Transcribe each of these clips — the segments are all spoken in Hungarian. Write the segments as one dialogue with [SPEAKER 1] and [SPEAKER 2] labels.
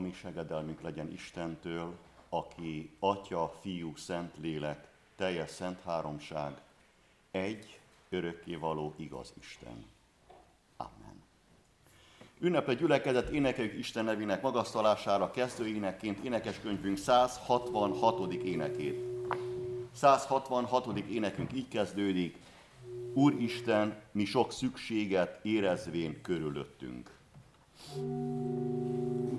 [SPEAKER 1] mi segedelmünk legyen Istentől, aki Atya, Fiú, Szent Lélek, teljes szent háromság, egy örökkévaló igaz Isten. Amen. Ünneple gyülekezet énekeljük Isten nevének magasztalására kezdő énekként énekeskönyvünk 166. énekét. 166. énekünk így kezdődik, Úristen, mi sok szükséget érezvén körülöttünk. thank you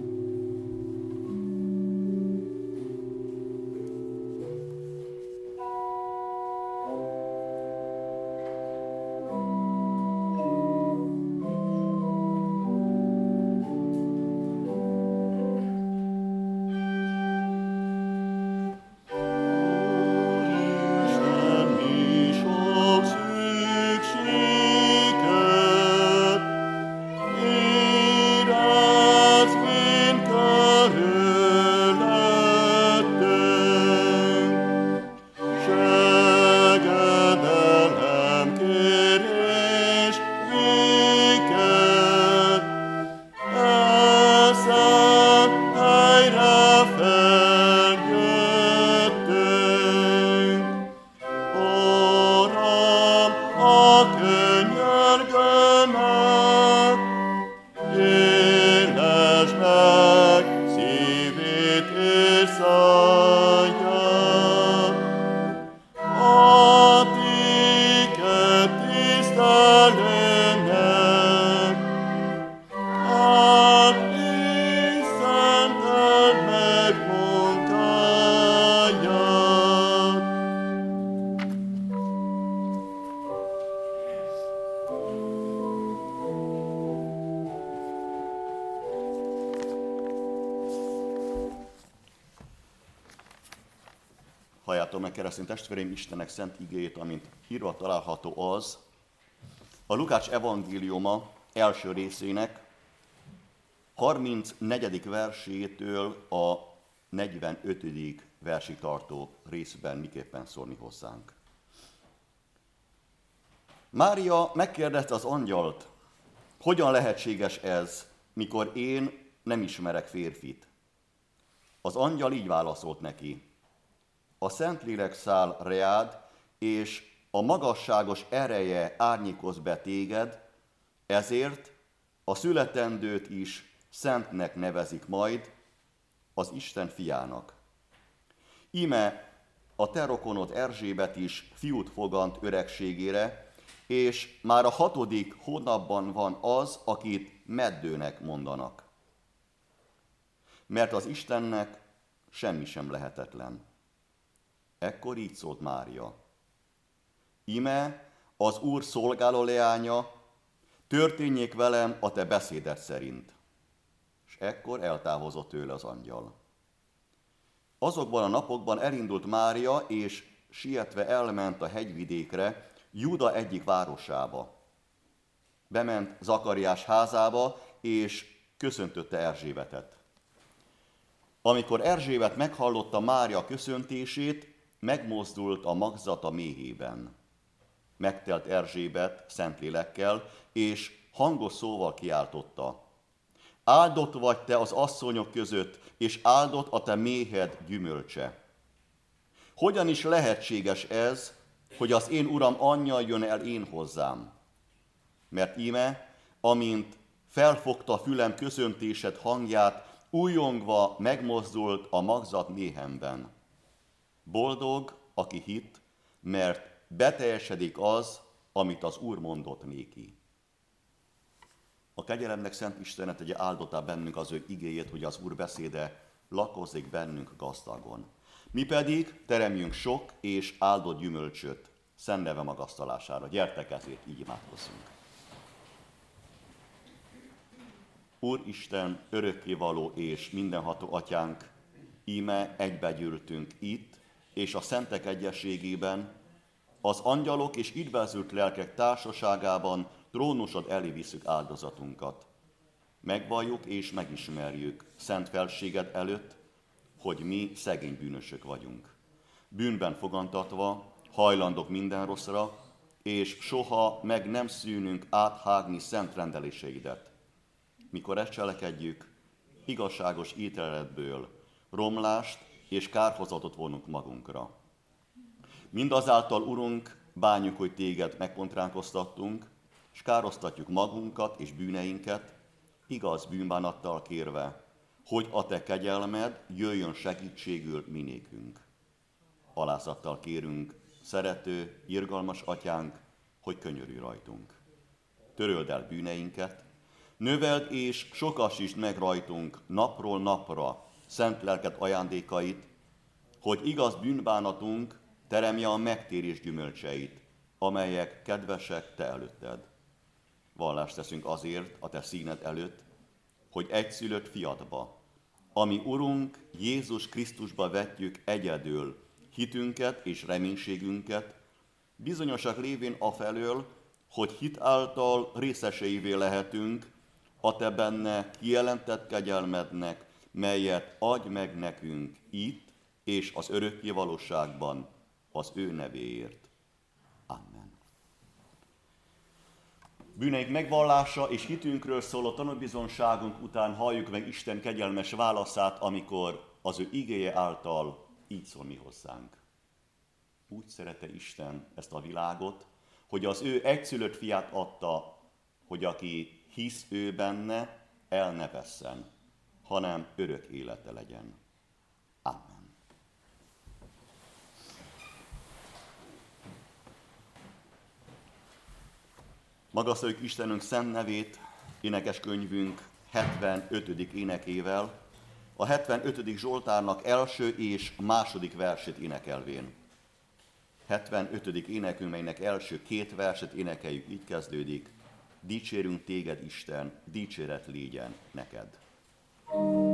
[SPEAKER 1] testvéreim, Istenek szent igét, amint írva található az, a Lukács evangéliuma első részének 34. versétől a 45. versig tartó részben miképpen szólni hozzánk. Mária megkérdezte az angyalt, hogyan lehetséges ez, mikor én nem ismerek férfit. Az angyal így válaszolt neki, a Szentlélek száll reád, és a magasságos ereje árnyékoz be téged, ezért a születendőt is szentnek nevezik majd, az Isten fiának. Íme a te rokonod Erzsébet is fiút fogant öregségére, és már a hatodik hónapban van az, akit meddőnek mondanak. Mert az Istennek semmi sem lehetetlen. Ekkor így szólt Mária. Ime, az Úr szolgáló leánya, történjék velem a te beszéded szerint. És ekkor eltávozott tőle az angyal. Azokban a napokban elindult Mária, és sietve elment a hegyvidékre, Júda egyik városába. Bement Zakariás házába, és köszöntötte Erzsébetet. Amikor Erzsébet meghallotta Mária köszöntését, megmozdult a magzata méhében. Megtelt Erzsébet Szentlélekkel, és hangos szóval kiáltotta. Áldott vagy te az asszonyok között, és áldott a te méhed gyümölcse. Hogyan is lehetséges ez, hogy az én uram anyja jön el én hozzám? Mert íme, amint felfogta fülem köszöntésed hangját, újongva megmozdult a magzat méhemben. Boldog, aki hit, mert beteljesedik az, amit az Úr mondott néki. A kegyelemnek Szent Istenet tegye áldottá bennünk az ő igéjét, hogy az Úr beszéde lakozik bennünk gazdagon. Mi pedig teremjünk sok és áldott gyümölcsöt Szent neve magasztalására. Gyertek ezért, így imádkozzunk. Úr Isten, örökkévaló és mindenható atyánk, íme egybegyűltünk itt, és a szentek egyességében, az angyalok és idvezült lelkek társaságában trónusod elé viszük áldozatunkat. Megvalljuk és megismerjük szent felséged előtt, hogy mi szegény bűnösök vagyunk. Bűnben fogantatva, hajlandok minden rosszra, és soha meg nem szűnünk áthágni szent rendeléseidet. Mikor ezt cselekedjük, igazságos ítéletből romlást és kárhozatot vonunk magunkra. Mindazáltal, Urunk, bánjuk, hogy téged megpontránkoztattunk, és károsztatjuk magunkat és bűneinket, igaz bűnbánattal kérve, hogy a te kegyelmed jöjjön segítségül minékünk. Alázattal kérünk, szerető, irgalmas atyánk, hogy könyörülj rajtunk. Töröld el bűneinket, növeld és sokasítsd meg rajtunk napról napra szent lelket ajándékait, hogy igaz bűnbánatunk teremje a megtérés gyümölcseit, amelyek kedvesek te előtted. Vallást teszünk azért a te színed előtt, hogy egyszülött fiadba, ami Urunk Jézus Krisztusba vetjük egyedül hitünket és reménységünket, bizonyosak lévén afelől, hogy hit által részeseivé lehetünk a te benne kijelentett kegyelmednek, melyet adj meg nekünk itt és az örökké valóságban az ő nevéért. Amen. Bűneink megvallása és hitünkről szóló tanúbizonságunk után halljuk meg Isten kegyelmes válaszát, amikor az ő igéje által így szól mi hozzánk. Úgy szerette Isten ezt a világot, hogy az ő egyszülött fiát adta, hogy aki hisz ő benne, el ne vesszen, hanem örök élete legyen. Amen. Magasztaljuk Istenünk szent nevét, énekes könyvünk 75. énekével, a 75. Zsoltárnak első és második versét énekelvén. 75. énekünk, melynek első két verset énekeljük, így kezdődik. Dicsérünk téged, Isten, dicséret légyen neked. Thank you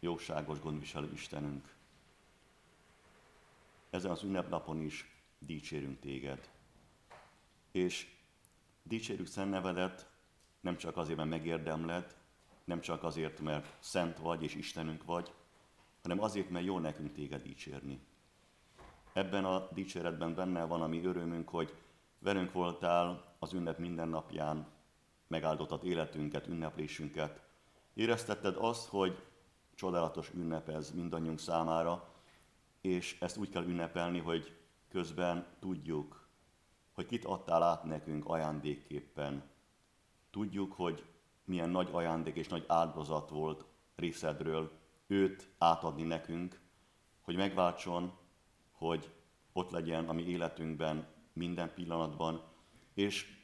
[SPEAKER 1] jóságos gondviselő Istenünk. Ezen az ünnepnapon is dicsérünk téged. És dicsérjük szent nevedet nem csak azért, mert megérdemled, nem csak azért, mert szent vagy és Istenünk vagy, hanem azért, mert jó nekünk téged dicsérni. Ebben a dicséretben benne van a mi örömünk, hogy velünk voltál az ünnep minden napján, megáldottad életünket, ünneplésünket. Éreztetted azt, hogy csodálatos ünnep ez mindannyiunk számára, és ezt úgy kell ünnepelni, hogy közben tudjuk, hogy kit adtál át nekünk ajándékképpen. Tudjuk, hogy milyen nagy ajándék és nagy áldozat volt részedről őt átadni nekünk, hogy megváltson, hogy ott legyen a mi életünkben minden pillanatban, és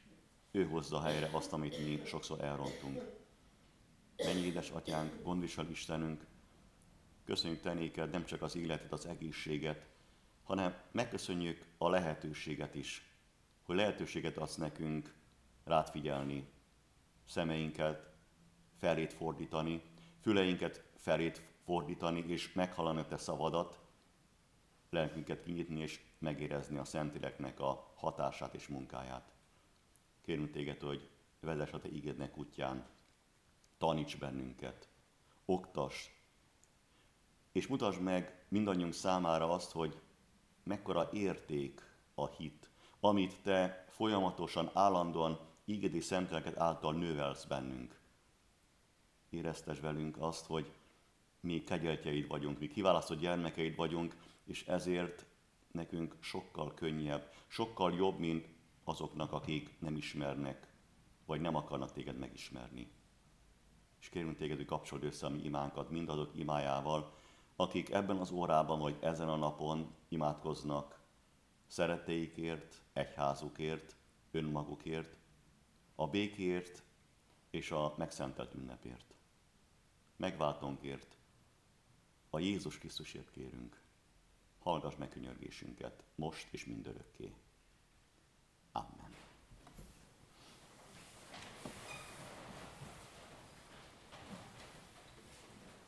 [SPEAKER 1] ő hozza helyre azt, amit mi sokszor elrontunk. Mennyi édes atyánk, gondvisel Istenünk, köszönjük te néked nem csak az életet, az egészséget, hanem megköszönjük a lehetőséget is, hogy lehetőséget adsz nekünk rád figyelni, szemeinket felét fordítani, füleinket felét fordítani, és meghallani a te szavadat, lelkünket kinyitni és megérezni a Szentileknek a hatását és munkáját. Kérünk téged, hogy vezess a te ígédnek útján, taníts bennünket, oktass, és mutasd meg mindannyiunk számára azt, hogy mekkora érték a hit, amit te folyamatosan, állandóan ígédi szenteleket által növelsz bennünk. Éreztes velünk azt, hogy mi kegyeltjeid vagyunk, mi kiválasztott gyermekeid vagyunk, és ezért nekünk sokkal könnyebb, sokkal jobb, mint azoknak, akik nem ismernek, vagy nem akarnak téged megismerni. És kérünk téged, hogy kapcsolod össze a mi imánkat mindazok imájával, akik ebben az órában vagy ezen a napon imádkoznak szeretteikért, egyházukért, önmagukért, a békért és a megszentelt ünnepért. Megváltónkért, a Jézus Krisztusért kérünk. Hallgass meg könyörgésünket, most és mindörökké. Amen.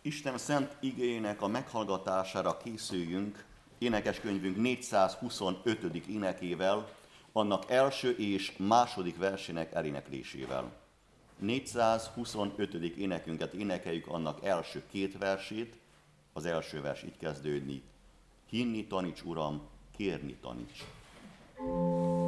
[SPEAKER 1] Isten szent igének a meghallgatására készüljünk énekeskönyvünk 425. énekével, annak első és második versének eléneklésével. 425. énekünket énekeljük annak első két versét, az első vers így kezdődni. Hinni taníts, Uram, kérni taníts. thank you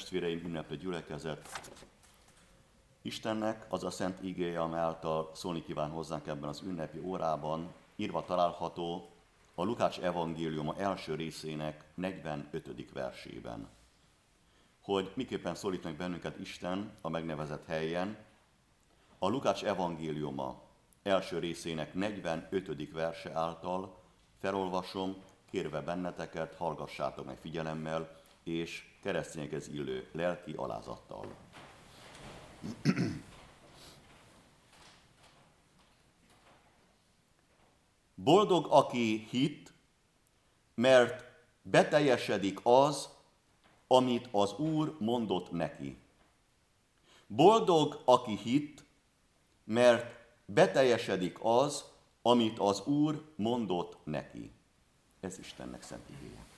[SPEAKER 1] testvéreim, ünneplő gyülekezet, Istennek az a szent igéje, amely által szólni kíván hozzánk ebben az ünnepi órában, írva található a Lukács evangéliuma első részének 45. versében. Hogy miképpen szólítanak bennünket Isten a megnevezett helyen, a Lukács evangéliuma első részének 45. verse által felolvasom, kérve benneteket, hallgassátok meg figyelemmel, és keresztényekhez illő lelki alázattal. Boldog, aki hit, mert beteljesedik az, amit az Úr mondott neki. Boldog, aki hit, mert beteljesedik az, amit az Úr mondott neki. Ez Istennek szent igéje.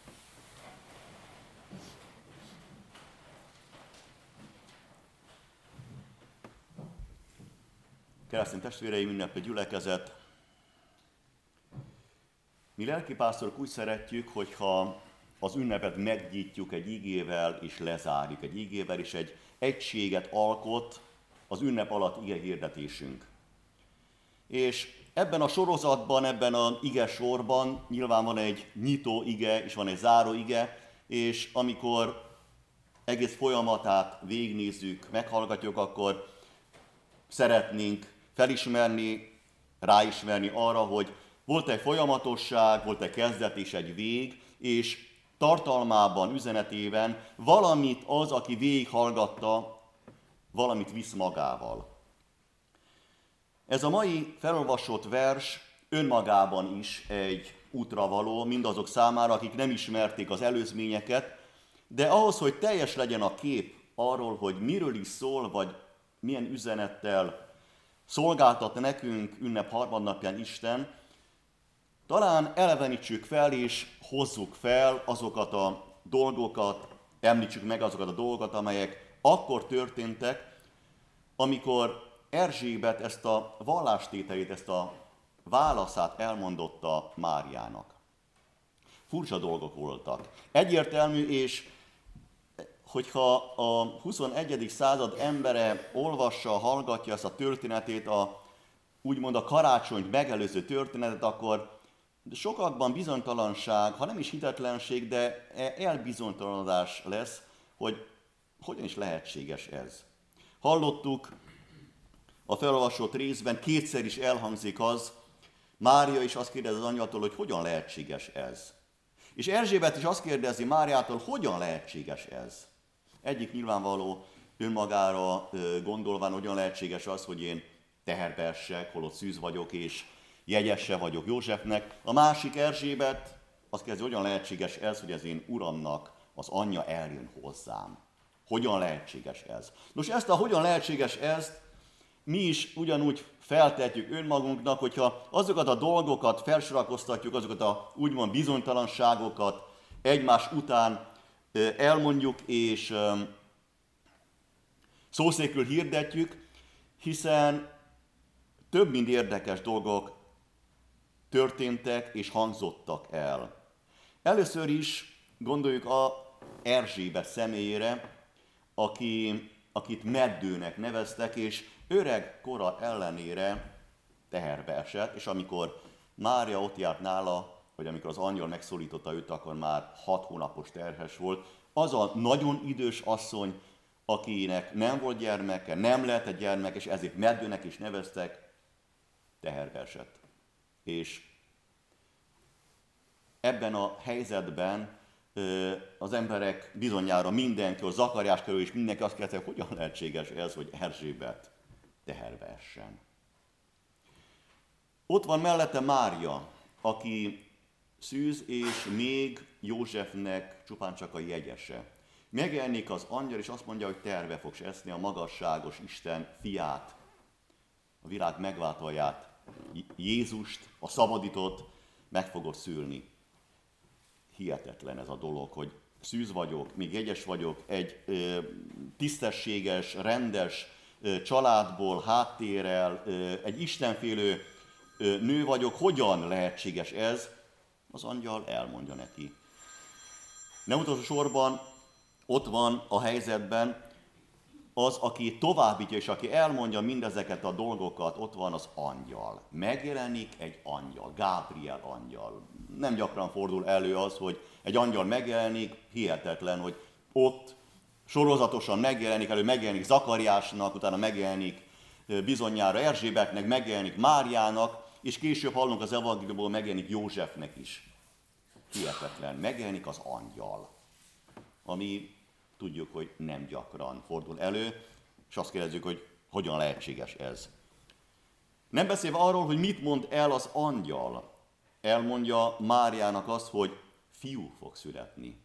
[SPEAKER 1] Keresztény testvéreim, ünnepi gyülekezet, Mi lelkipásztorok úgy szeretjük, hogyha az ünnepet megnyitjuk egy igével, és lezárjuk egy igével, és egy egységet alkot az ünnep alatt ige hirdetésünk. És ebben a sorozatban, ebben a ige sorban nyilván van egy nyitó ige, és van egy záró ige, és amikor egész folyamatát végnézzük, meghallgatjuk, akkor szeretnénk felismerni, ráismerni arra, hogy volt egy folyamatosság, volt egy kezdet és egy vég, és tartalmában, üzenetében valamit az, aki végighallgatta, valamit visz magával. Ez a mai felolvasott vers önmagában is egy útra való mindazok számára, akik nem ismerték az előzményeket, de ahhoz, hogy teljes legyen a kép arról, hogy miről is szól, vagy milyen üzenettel szolgáltat nekünk ünnep harmadnapján Isten, talán elevenítsük fel és hozzuk fel azokat a dolgokat, említsük meg azokat a dolgokat, amelyek akkor történtek, amikor Erzsébet ezt a vallástételét, ezt a válaszát elmondotta Máriának. Furcsa dolgok voltak. Egyértelmű, és hogyha a 21. század embere olvassa, hallgatja ezt a történetét, a, úgymond a karácsonyt megelőző történetet, akkor sokakban bizonytalanság, ha nem is hitetlenség, de elbizonytalanodás lesz, hogy hogyan is lehetséges ez. Hallottuk a felolvasott részben, kétszer is elhangzik az, Mária is azt kérdezi az angyaltól, hogy hogyan lehetséges ez. És Erzsébet is azt kérdezi Máriától, hogyan lehetséges ez. Egyik nyilvánvaló önmagára gondolván, hogyan lehetséges az, hogy én teherbe essek, holott szűz vagyok, és jegyesse vagyok Józsefnek. A másik Erzsébet azt kezdi, hogyan lehetséges ez, hogy az én uramnak az anyja eljön hozzám. Hogyan lehetséges ez? Nos, ezt a hogyan lehetséges ezt mi is ugyanúgy feltetjük önmagunknak, hogyha azokat a dolgokat felsorakoztatjuk, azokat a úgymond bizonytalanságokat egymás után elmondjuk és szószékül hirdetjük, hiszen több mint érdekes dolgok történtek és hangzottak el. Először is gondoljuk a Erzsébet személyére, aki, akit meddőnek neveztek, és öreg kora ellenére teherbe esett, és amikor Mária ott járt nála, hogy amikor az angyal megszólította őt, akkor már hat hónapos terhes volt, az a nagyon idős asszony, akinek nem volt gyermeke, nem lehet egy gyermek, és ezért meddőnek is neveztek, teherbe esett. És ebben a helyzetben az emberek bizonyára mindenki, a Zakariás körül is mindenki azt kérdezi, hogy hogyan lehetséges ez, hogy Erzsébet teherbe essen. Ott van mellette Mária, aki szűz és még Józsefnek csupán csak a jegyese. Megjelenik az angyal, és azt mondja, hogy terve fogsz eszni a magasságos Isten fiát, a világ megváltóját, Jézust, a szabadított, meg fogod szülni. Hihetetlen ez a dolog, hogy szűz vagyok, még jegyes vagyok, egy ö, tisztességes, rendes ö, családból, háttérrel, ö, egy istenfélő ö, nő vagyok, hogyan lehetséges ez? Az angyal elmondja neki. Nem utolsó sorban ott van a helyzetben az, aki továbbítja, és aki elmondja mindezeket a dolgokat, ott van az angyal. Megjelenik egy angyal, Gábriel angyal. Nem gyakran fordul elő az, hogy egy angyal megjelenik, hihetetlen, hogy ott sorozatosan megjelenik, elő megjelenik Zakariásnak, utána megjelenik bizonyára Erzsébetnek, megjelenik Máriának, és később hallunk az evangéliumból, megjelenik Józsefnek is. Hihetetlen, megjelenik az angyal, ami tudjuk, hogy nem gyakran fordul elő, és azt kérdezzük, hogy hogyan lehetséges ez. Nem beszélve arról, hogy mit mond el az angyal. Elmondja Máriának azt, hogy fiú fog születni.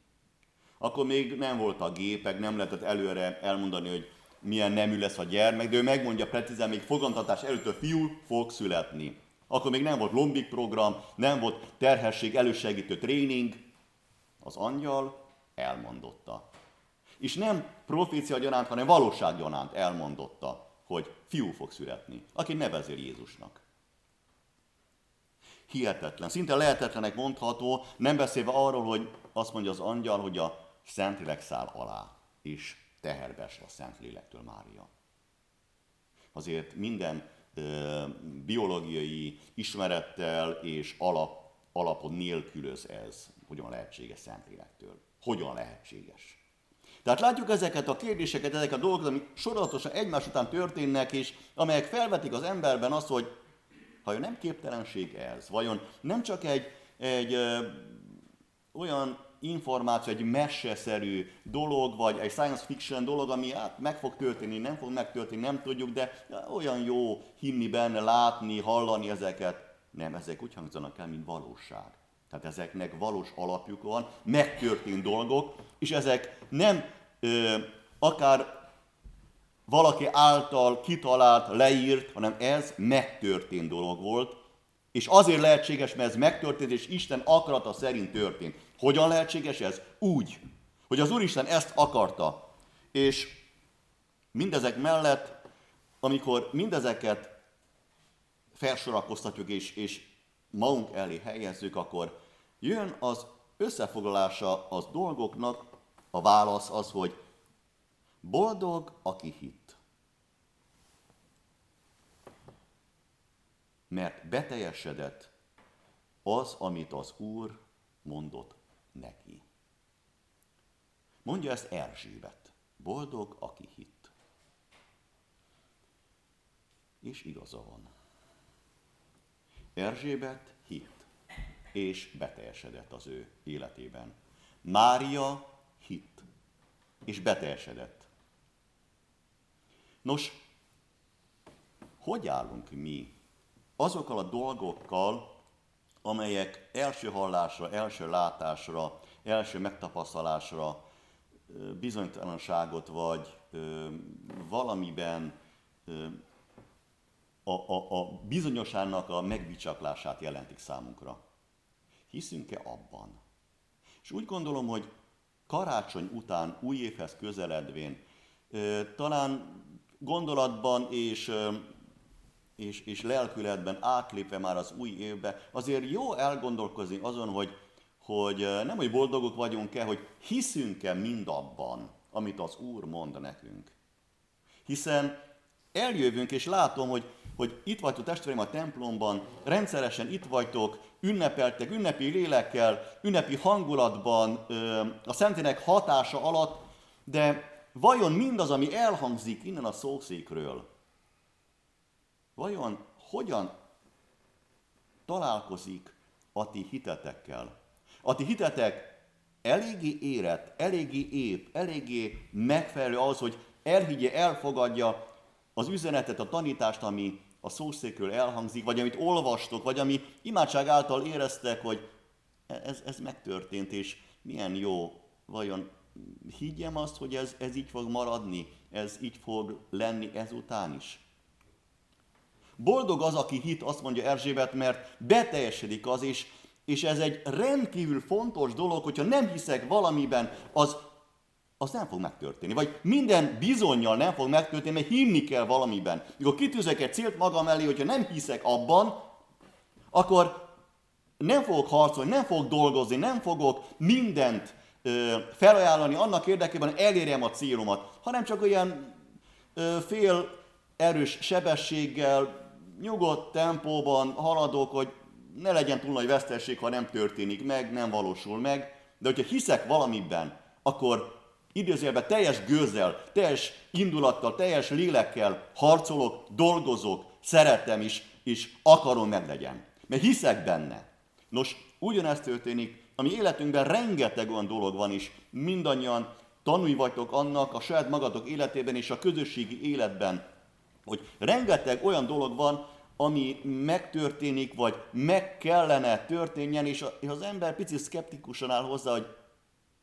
[SPEAKER 1] Akkor még nem volt a gépek, nem lehetett előre elmondani, hogy milyen nemű lesz a gyermek, de ő megmondja precízen, még fogantatás előtt, hogy fiú fog születni. Akkor még nem volt lombik program, nem volt terhesség elősegítő tréning. Az angyal elmondotta. És nem profécia gyanánt, hanem valóság gyanánt elmondotta, hogy fiú fog születni, aki nevezél Jézusnak. hihetetlen, szinte lehetetlenek mondható, nem beszélve arról, hogy azt mondja az angyal, hogy a Szentlélek száll alá, és teherbe a Szentlélektől Mária. Azért minden biológiai ismerettel és alap, alapon nélkülöz ez, hogyan lehetséges Szentlélektől. Hogyan lehetséges. Tehát látjuk ezeket a kérdéseket, ezeket a dolgokat, amik sorolatosan egymás után történnek, és amelyek felvetik az emberben azt, hogy vajon nem képtelenség ez? Vajon nem csak egy, egy ö, olyan információ, egy meseszerű dolog, vagy egy science fiction dolog, ami hát meg fog történni, nem fog megtörténni, nem tudjuk, de olyan jó hinni benne, látni, hallani ezeket. Nem, ezek úgy hangzanak el, mint valóság. Tehát ezeknek valós alapjuk van, megtörtént dolgok, és ezek nem ö, akár valaki által kitalált, leírt, hanem ez megtörtént dolog volt, és azért lehetséges, mert ez megtörtént, és Isten akarata szerint történt. Hogyan lehetséges ez? Úgy, hogy az Úristen ezt akarta. És mindezek mellett, amikor mindezeket felsorakoztatjuk és, és magunk elé helyezzük, akkor jön az összefoglalása az dolgoknak, a válasz az, hogy boldog, aki hitt. Mert beteljesedett az, amit az Úr mondott neki. Mondja ezt Erzsébet. Boldog, aki hitt. És igaza van. Erzsébet hitt, és beteljesedett az ő életében. Mária hitt, és beteljesedett. Nos, hogy állunk mi azokkal a dolgokkal, amelyek első hallásra, első látásra, első megtapasztalásra bizonytalanságot vagy valamiben a, a, a bizonyosának a megbicsaklását jelentik számunkra. Hiszünk-e abban? És úgy gondolom, hogy karácsony után, új évhez közeledvén, talán gondolatban és és, és lelkületben átlépve már az új évbe, azért jó elgondolkozni azon, hogy, hogy nem, hogy boldogok vagyunk-e, hogy hiszünk-e mindabban, amit az Úr mond nekünk. Hiszen eljövünk, és látom, hogy, hogy itt vagytok testvéreim a templomban, rendszeresen itt vagytok, ünnepeltek, ünnepi lélekkel, ünnepi hangulatban, a Szentének hatása alatt, de vajon mindaz, ami elhangzik innen a szószékről, vajon hogyan találkozik a ti hitetekkel? A ti hitetek eléggé érett, eléggé épp, eléggé megfelelő az, hogy elhiggye, elfogadja az üzenetet, a tanítást, ami a szószékről elhangzik, vagy amit olvastok, vagy ami imádság által éreztek, hogy ez, ez megtörtént, és milyen jó, vajon higgyem azt, hogy ez, ez így fog maradni, ez így fog lenni ezután is. Boldog az, aki hit, azt mondja Erzsébet, mert beteljesedik az, és, és ez egy rendkívül fontos dolog, hogyha nem hiszek valamiben, az, az nem fog megtörténni. Vagy minden bizonyal nem fog megtörténni, mert hinni kell valamiben. Mikor kitűzek egy célt magam elé, hogyha nem hiszek abban, akkor nem fogok harcolni, nem fogok dolgozni, nem fogok mindent ö, felajánlani annak érdekében, hogy elérjem a célomat, hanem csak olyan ö, fél erős sebességgel, nyugodt tempóban haladok, hogy ne legyen túl nagy veszteség, ha nem történik meg, nem valósul meg. De hogyha hiszek valamiben, akkor idézőjelben teljes gőzzel, teljes indulattal, teljes lélekkel harcolok, dolgozok, szeretem is, és akarom meg legyen. Mert hiszek benne. Nos, ugyanezt történik, ami életünkben rengeteg olyan dolog van is, mindannyian tanulj vagytok annak a saját magatok életében és a közösségi életben, hogy rengeteg olyan dolog van, ami megtörténik, vagy meg kellene történjen, és, az ember picit szkeptikusan áll hozzá, hogy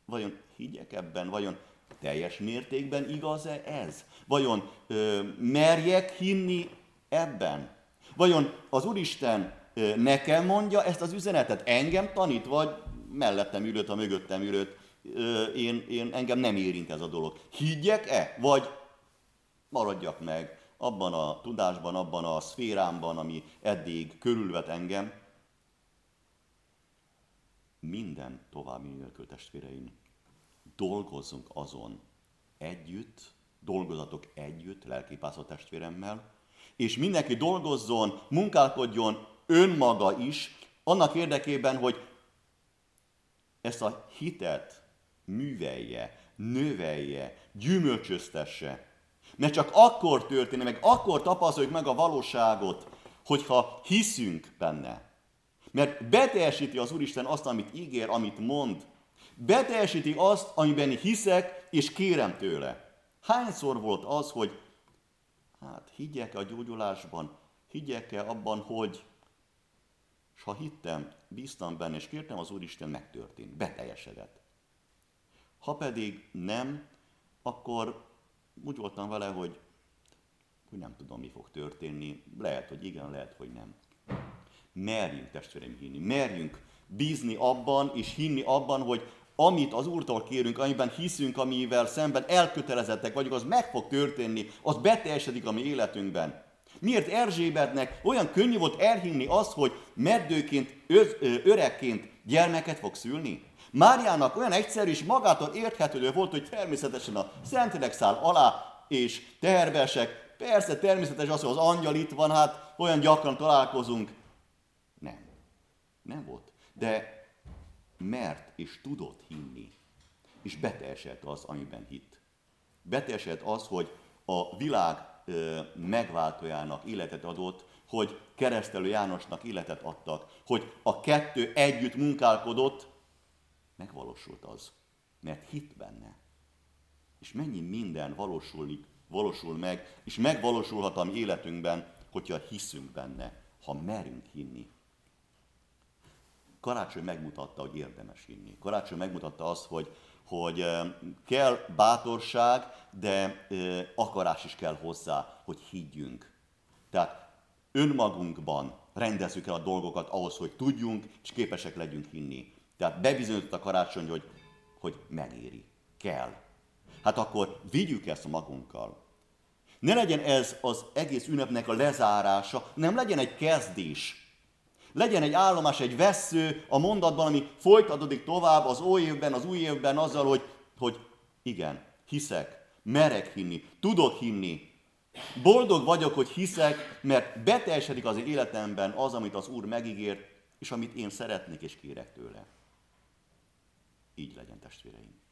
[SPEAKER 1] vajon higgyek ebben, vajon teljes mértékben igaz-e ez? Vajon ö, merjek hinni ebben? Vajon az Úristen ö, nekem mondja ezt az üzenetet? Engem tanít, vagy mellettem ülőt, a mögöttem ülőt? Ö, én, én, engem nem érint ez a dolog. Higgyek-e? Vagy maradjak meg abban a tudásban, abban a szférámban, ami eddig körülvet engem. minden további nélkül testvéreim, dolgozzunk azon együtt, dolgozatok együtt, lelkipászó testvéremmel, és mindenki dolgozzon, munkálkodjon önmaga is, annak érdekében, hogy ezt a hitet művelje, növelje, gyümölcsöztesse. Mert csak akkor történik, meg akkor tapasztaljuk meg a valóságot, hogyha hiszünk benne. Mert beteljesíti az Úristen azt, amit ígér, amit mond. Beteljesíti azt, amiben hiszek, és kérem tőle. Hányszor volt az, hogy hát higgyek-e a gyógyulásban, higgyek-e abban, hogy és ha hittem, bíztam benne, és kértem az Úristen, megtörtént, beteljesedett. Ha pedig nem, akkor úgy voltam vele, hogy, hogy nem tudom, mi fog történni. Lehet, hogy igen, lehet, hogy nem. Merjünk, testvéreim, hinni. Merjünk bízni abban, és hinni abban, hogy amit az Úrtól kérünk, amiben hiszünk, amivel szemben elkötelezettek vagyunk, az meg fog történni, az beteljesedik a mi életünkben. Miért Erzsébetnek olyan könnyű volt elhinni azt, hogy meddőként, öregként gyermeket fog szülni? Máriának olyan egyszerű és magától érthető volt, hogy természetesen a Szentlélek száll alá, és tehervesek. Persze természetes az, hogy az angyal itt van, hát olyan gyakran találkozunk. Nem. Nem volt. De mert és tudott hinni. És beteljesedett az, amiben hitt. Beteljesedett az, hogy a világ megváltójának életet adott, hogy keresztelő Jánosnak életet adtak, hogy a kettő együtt munkálkodott, megvalósult az, mert hit benne. És mennyi minden valósul, valósul meg, és megvalósulhat a mi életünkben, hogyha hiszünk benne, ha merünk hinni. Karácsony megmutatta, hogy érdemes hinni. Karácsony megmutatta azt, hogy, hogy kell bátorság, de akarás is kell hozzá, hogy higgyünk. Tehát önmagunkban rendezzük el a dolgokat ahhoz, hogy tudjunk és képesek legyünk hinni. Tehát bebizonyított a karácsony, hogy, hogy megéri, kell. Hát akkor vigyük ezt magunkkal. Ne legyen ez az egész ünnepnek a lezárása, nem legyen egy kezdés, legyen egy állomás, egy vesző a mondatban, ami folytatódik tovább az új évben, az új évben azzal, hogy, hogy igen, hiszek, merek hinni, tudok hinni. Boldog vagyok, hogy hiszek, mert beteljesedik az életemben az, amit az Úr megígért, és amit én szeretnék és kérek tőle. Így legyen, testvéreim.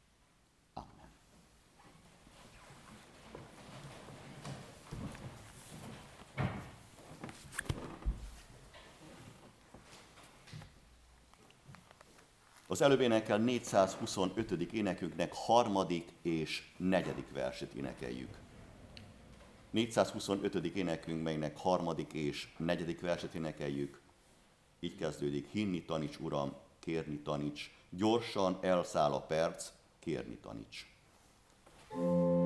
[SPEAKER 1] Az előbb énekel 425. énekünknek harmadik és negyedik verset énekeljük. 425. énekünk, melynek harmadik és negyedik verset énekeljük. Így kezdődik, hinni taníts, Uram, kérni taníts, gyorsan elszáll a perc, kérni taníts. thank you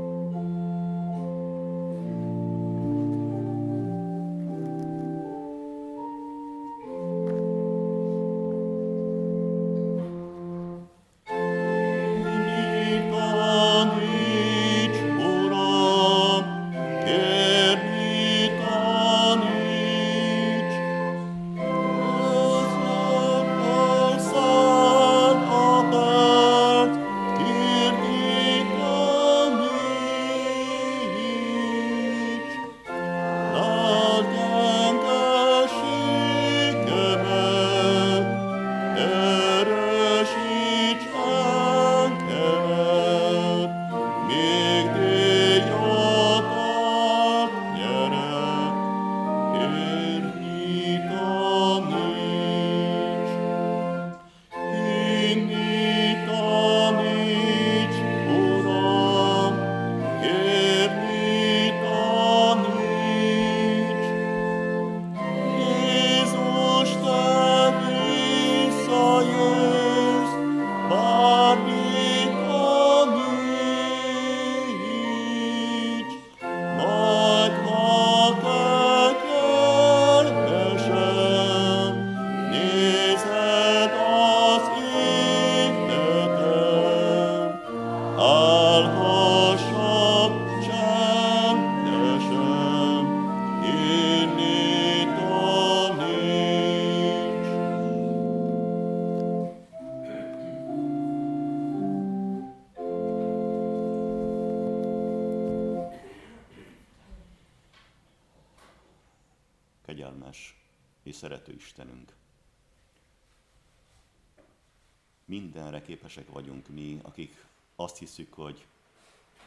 [SPEAKER 1] képesek vagyunk mi, akik azt hiszük, hogy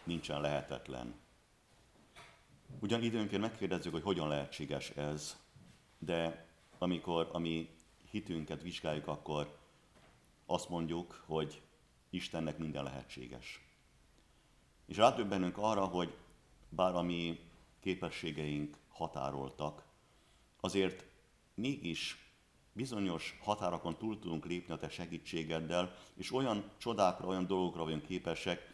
[SPEAKER 1] nincsen lehetetlen. Ugyan időnként megkérdezzük, hogy hogyan lehetséges ez, de amikor a mi hitünket vizsgáljuk, akkor azt mondjuk, hogy Istennek minden lehetséges. És rádöbbenünk arra, hogy bár a mi képességeink határoltak, azért mégis bizonyos határokon túl tudunk lépni a te segítségeddel, és olyan csodákra, olyan dolgokra vagyunk képesek,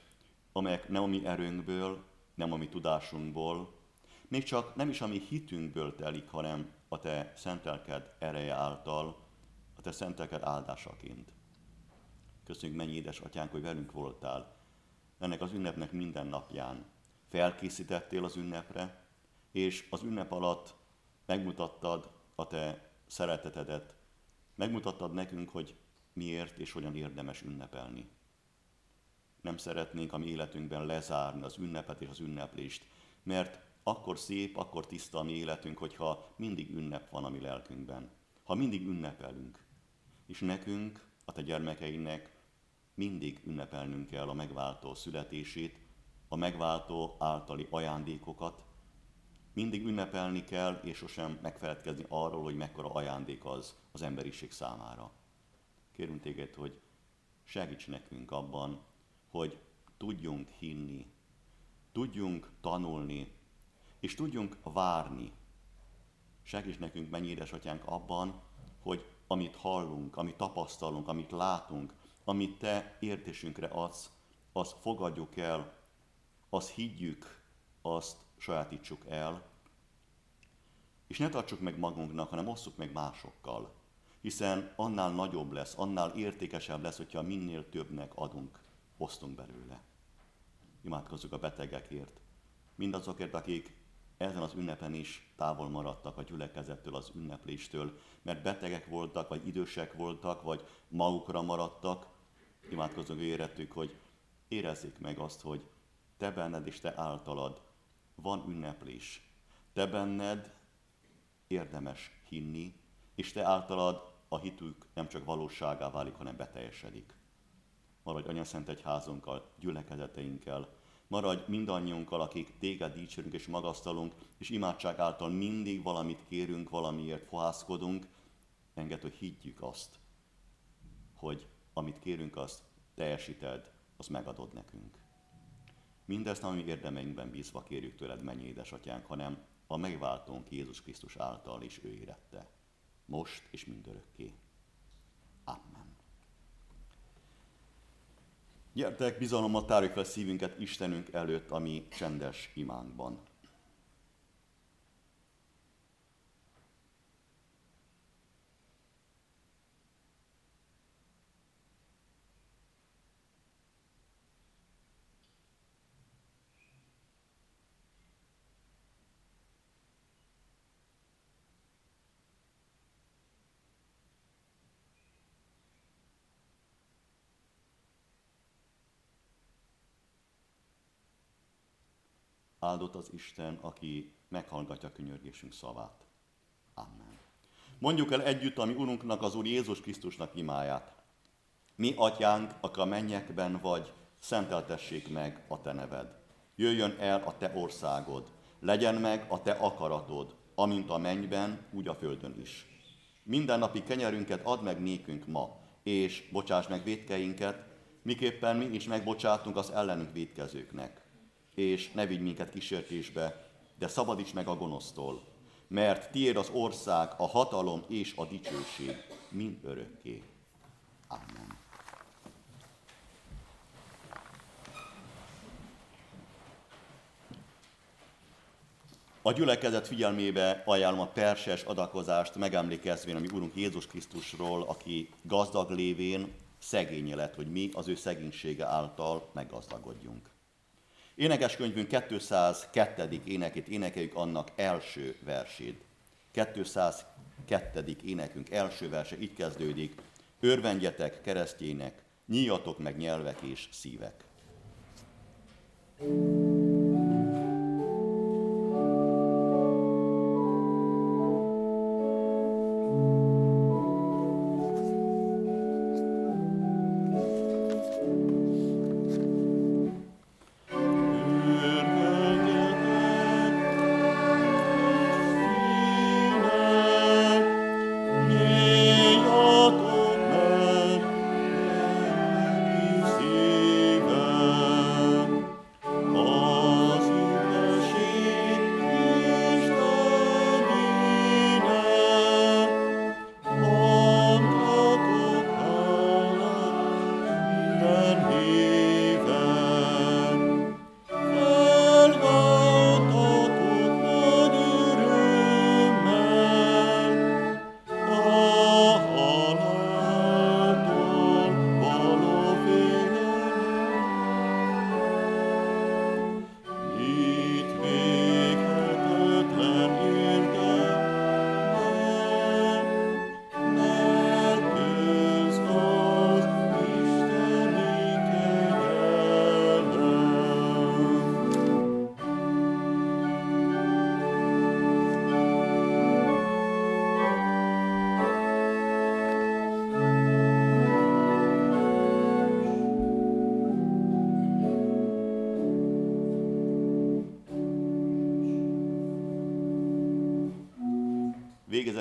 [SPEAKER 1] amelyek nem a mi erőnkből, nem a mi tudásunkból, még csak nem is a mi hitünkből telik, hanem a te szentelked ereje által, a te szentelked áldásaként. Köszönjük, mennyi édes atyánk, hogy velünk voltál ennek az ünnepnek minden napján. Felkészítettél az ünnepre, és az ünnep alatt megmutattad a te szeretetedet, megmutattad nekünk, hogy miért és hogyan érdemes ünnepelni. Nem szeretnénk a mi életünkben lezárni az ünnepet és az ünneplést, mert akkor szép, akkor tiszta a mi életünk, hogyha mindig ünnep van a mi lelkünkben. Ha mindig ünnepelünk. És nekünk, a te gyermekeinek mindig ünnepelnünk kell a megváltó születését, a megváltó általi ajándékokat, mindig ünnepelni kell, és sosem megfeledkezni arról, hogy mekkora ajándék az az emberiség számára. Kérünk téged, hogy segíts nekünk abban, hogy tudjunk hinni, tudjunk tanulni, és tudjunk várni. Segíts nekünk, mennyi édesatyánk abban, hogy amit hallunk, amit tapasztalunk, amit látunk, amit te értésünkre adsz, azt fogadjuk el, azt higgyük, azt sajátítsuk el, és ne tartsuk meg magunknak, hanem osszuk meg másokkal. Hiszen annál nagyobb lesz, annál értékesebb lesz, hogyha minél többnek adunk, osztunk belőle. Imádkozzuk a betegekért, mindazokért, akik ezen az ünnepen is távol maradtak a gyülekezettől, az ünnepléstől, mert betegek voltak, vagy idősek voltak, vagy magukra maradtak. Imádkozunk érettük, hogy érezzék meg azt, hogy te benned és te általad van ünneplés. Te benned érdemes hinni, és te általad a hitük nem csak valóságá válik, hanem beteljesedik. Maradj Anya Szent Egyházunkkal, gyülekezeteinkkel, maradj mindannyiunkkal, akik téged dicsérünk és magasztalunk, és imádság által mindig valamit kérünk, valamiért fohászkodunk, enged, hogy higgyük azt, hogy amit kérünk, azt teljesíted, azt megadod nekünk. Mindezt nem a mi érdemeinkben bízva kérjük tőled, mennyi édesatyánk, hanem a megváltónk Jézus Krisztus által is ő érette. Most és mindörökké. Amen. Gyertek, bizalommal tárjuk fel szívünket Istenünk előtt a mi csendes imánkban. Áldott az Isten, aki meghallgatja könyörgésünk szavát. Amen. Mondjuk el együtt a mi Urunknak, az Úr Jézus Krisztusnak imáját. Mi, atyánk, aki a mennyekben vagy, szenteltessék meg a te neved. Jöjjön el a te országod, legyen meg a te akaratod, amint a mennyben, úgy a földön is. Minden napi kenyerünket add meg nékünk ma, és bocsáss meg védkeinket, miképpen mi is megbocsátunk az ellenünk védkezőknek és ne vigy minket kísértésbe, de szabadíts meg a gonosztól, mert tiéd az ország, a hatalom és a dicsőség mind örökké. Amen. A gyülekezet figyelmébe ajánlom a perses adakozást, megemlékezvén a mi Úrunk Jézus Krisztusról, aki gazdag lévén szegénye lett, hogy mi az ő szegénysége által meggazdagodjunk. Énekeskönyvünk 202. énekét énekeljük annak első versét. 202. énekünk első verse így kezdődik. Örvendjetek keresztjének, nyíjatok meg nyelvek és szívek. thank you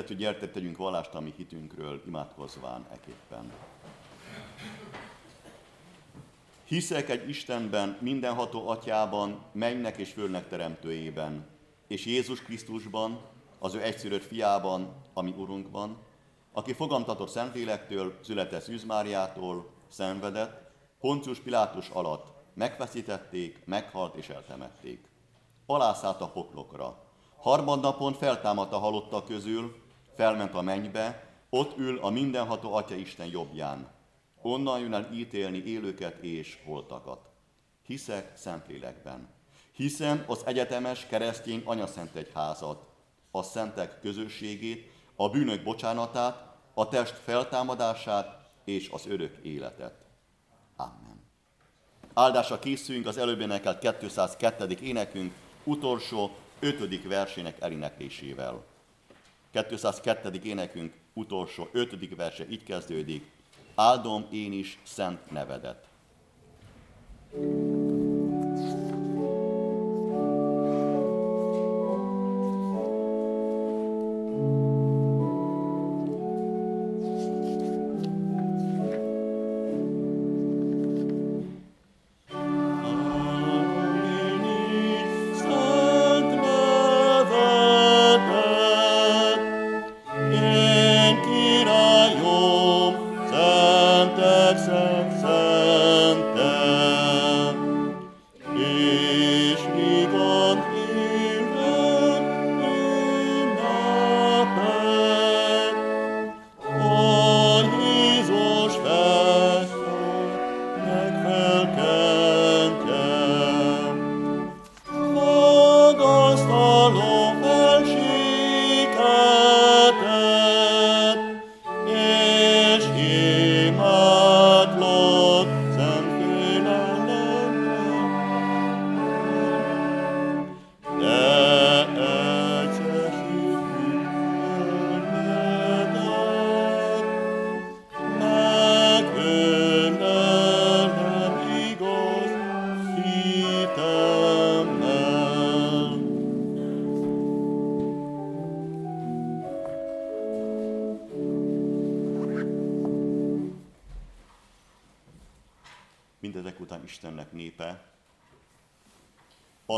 [SPEAKER 1] Végezetül gyertek, tegyünk vallást a mi hitünkről, imádkozván eképpen. Hiszek egy Istenben, mindenható atyában, mennek és fölnek teremtőjében, és Jézus Krisztusban, az ő egyszülött fiában, ami Urunkban, aki fogamtatott Szentlélektől, született Szűz Máriától, szenvedett, Poncius Pilátus alatt megfeszítették, meghalt és eltemették. Alászállt a poklokra. Harmadnapon feltámadt a halottak közül, felment a mennybe, ott ül a mindenható Atya Isten jobbján. Onnan jön el ítélni élőket és holtakat. Hiszek Szentlélekben. Hiszem az egyetemes keresztény anyaszent egyházat, a szentek közösségét, a bűnök bocsánatát, a test feltámadását és az örök életet. Amen. Áldásra készüljünk az előbb énekelt 202. énekünk utolsó, ötödik versének elineklésével. 202. énekünk utolsó, ötödik verse így kezdődik. Áldom én is szent nevedet. thank you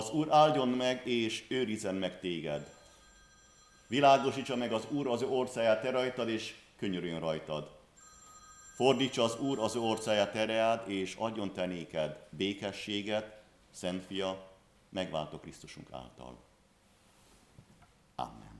[SPEAKER 1] Az Úr áldjon meg és őrizzen meg téged. Világosítsa meg az Úr az ő orszáját te rajtad, és könyörüljön rajtad. Fordítsa az Úr az ő orszáját tereád, és adjon te néked békességet, Szent Fia, megváltó Krisztusunk által. Amen.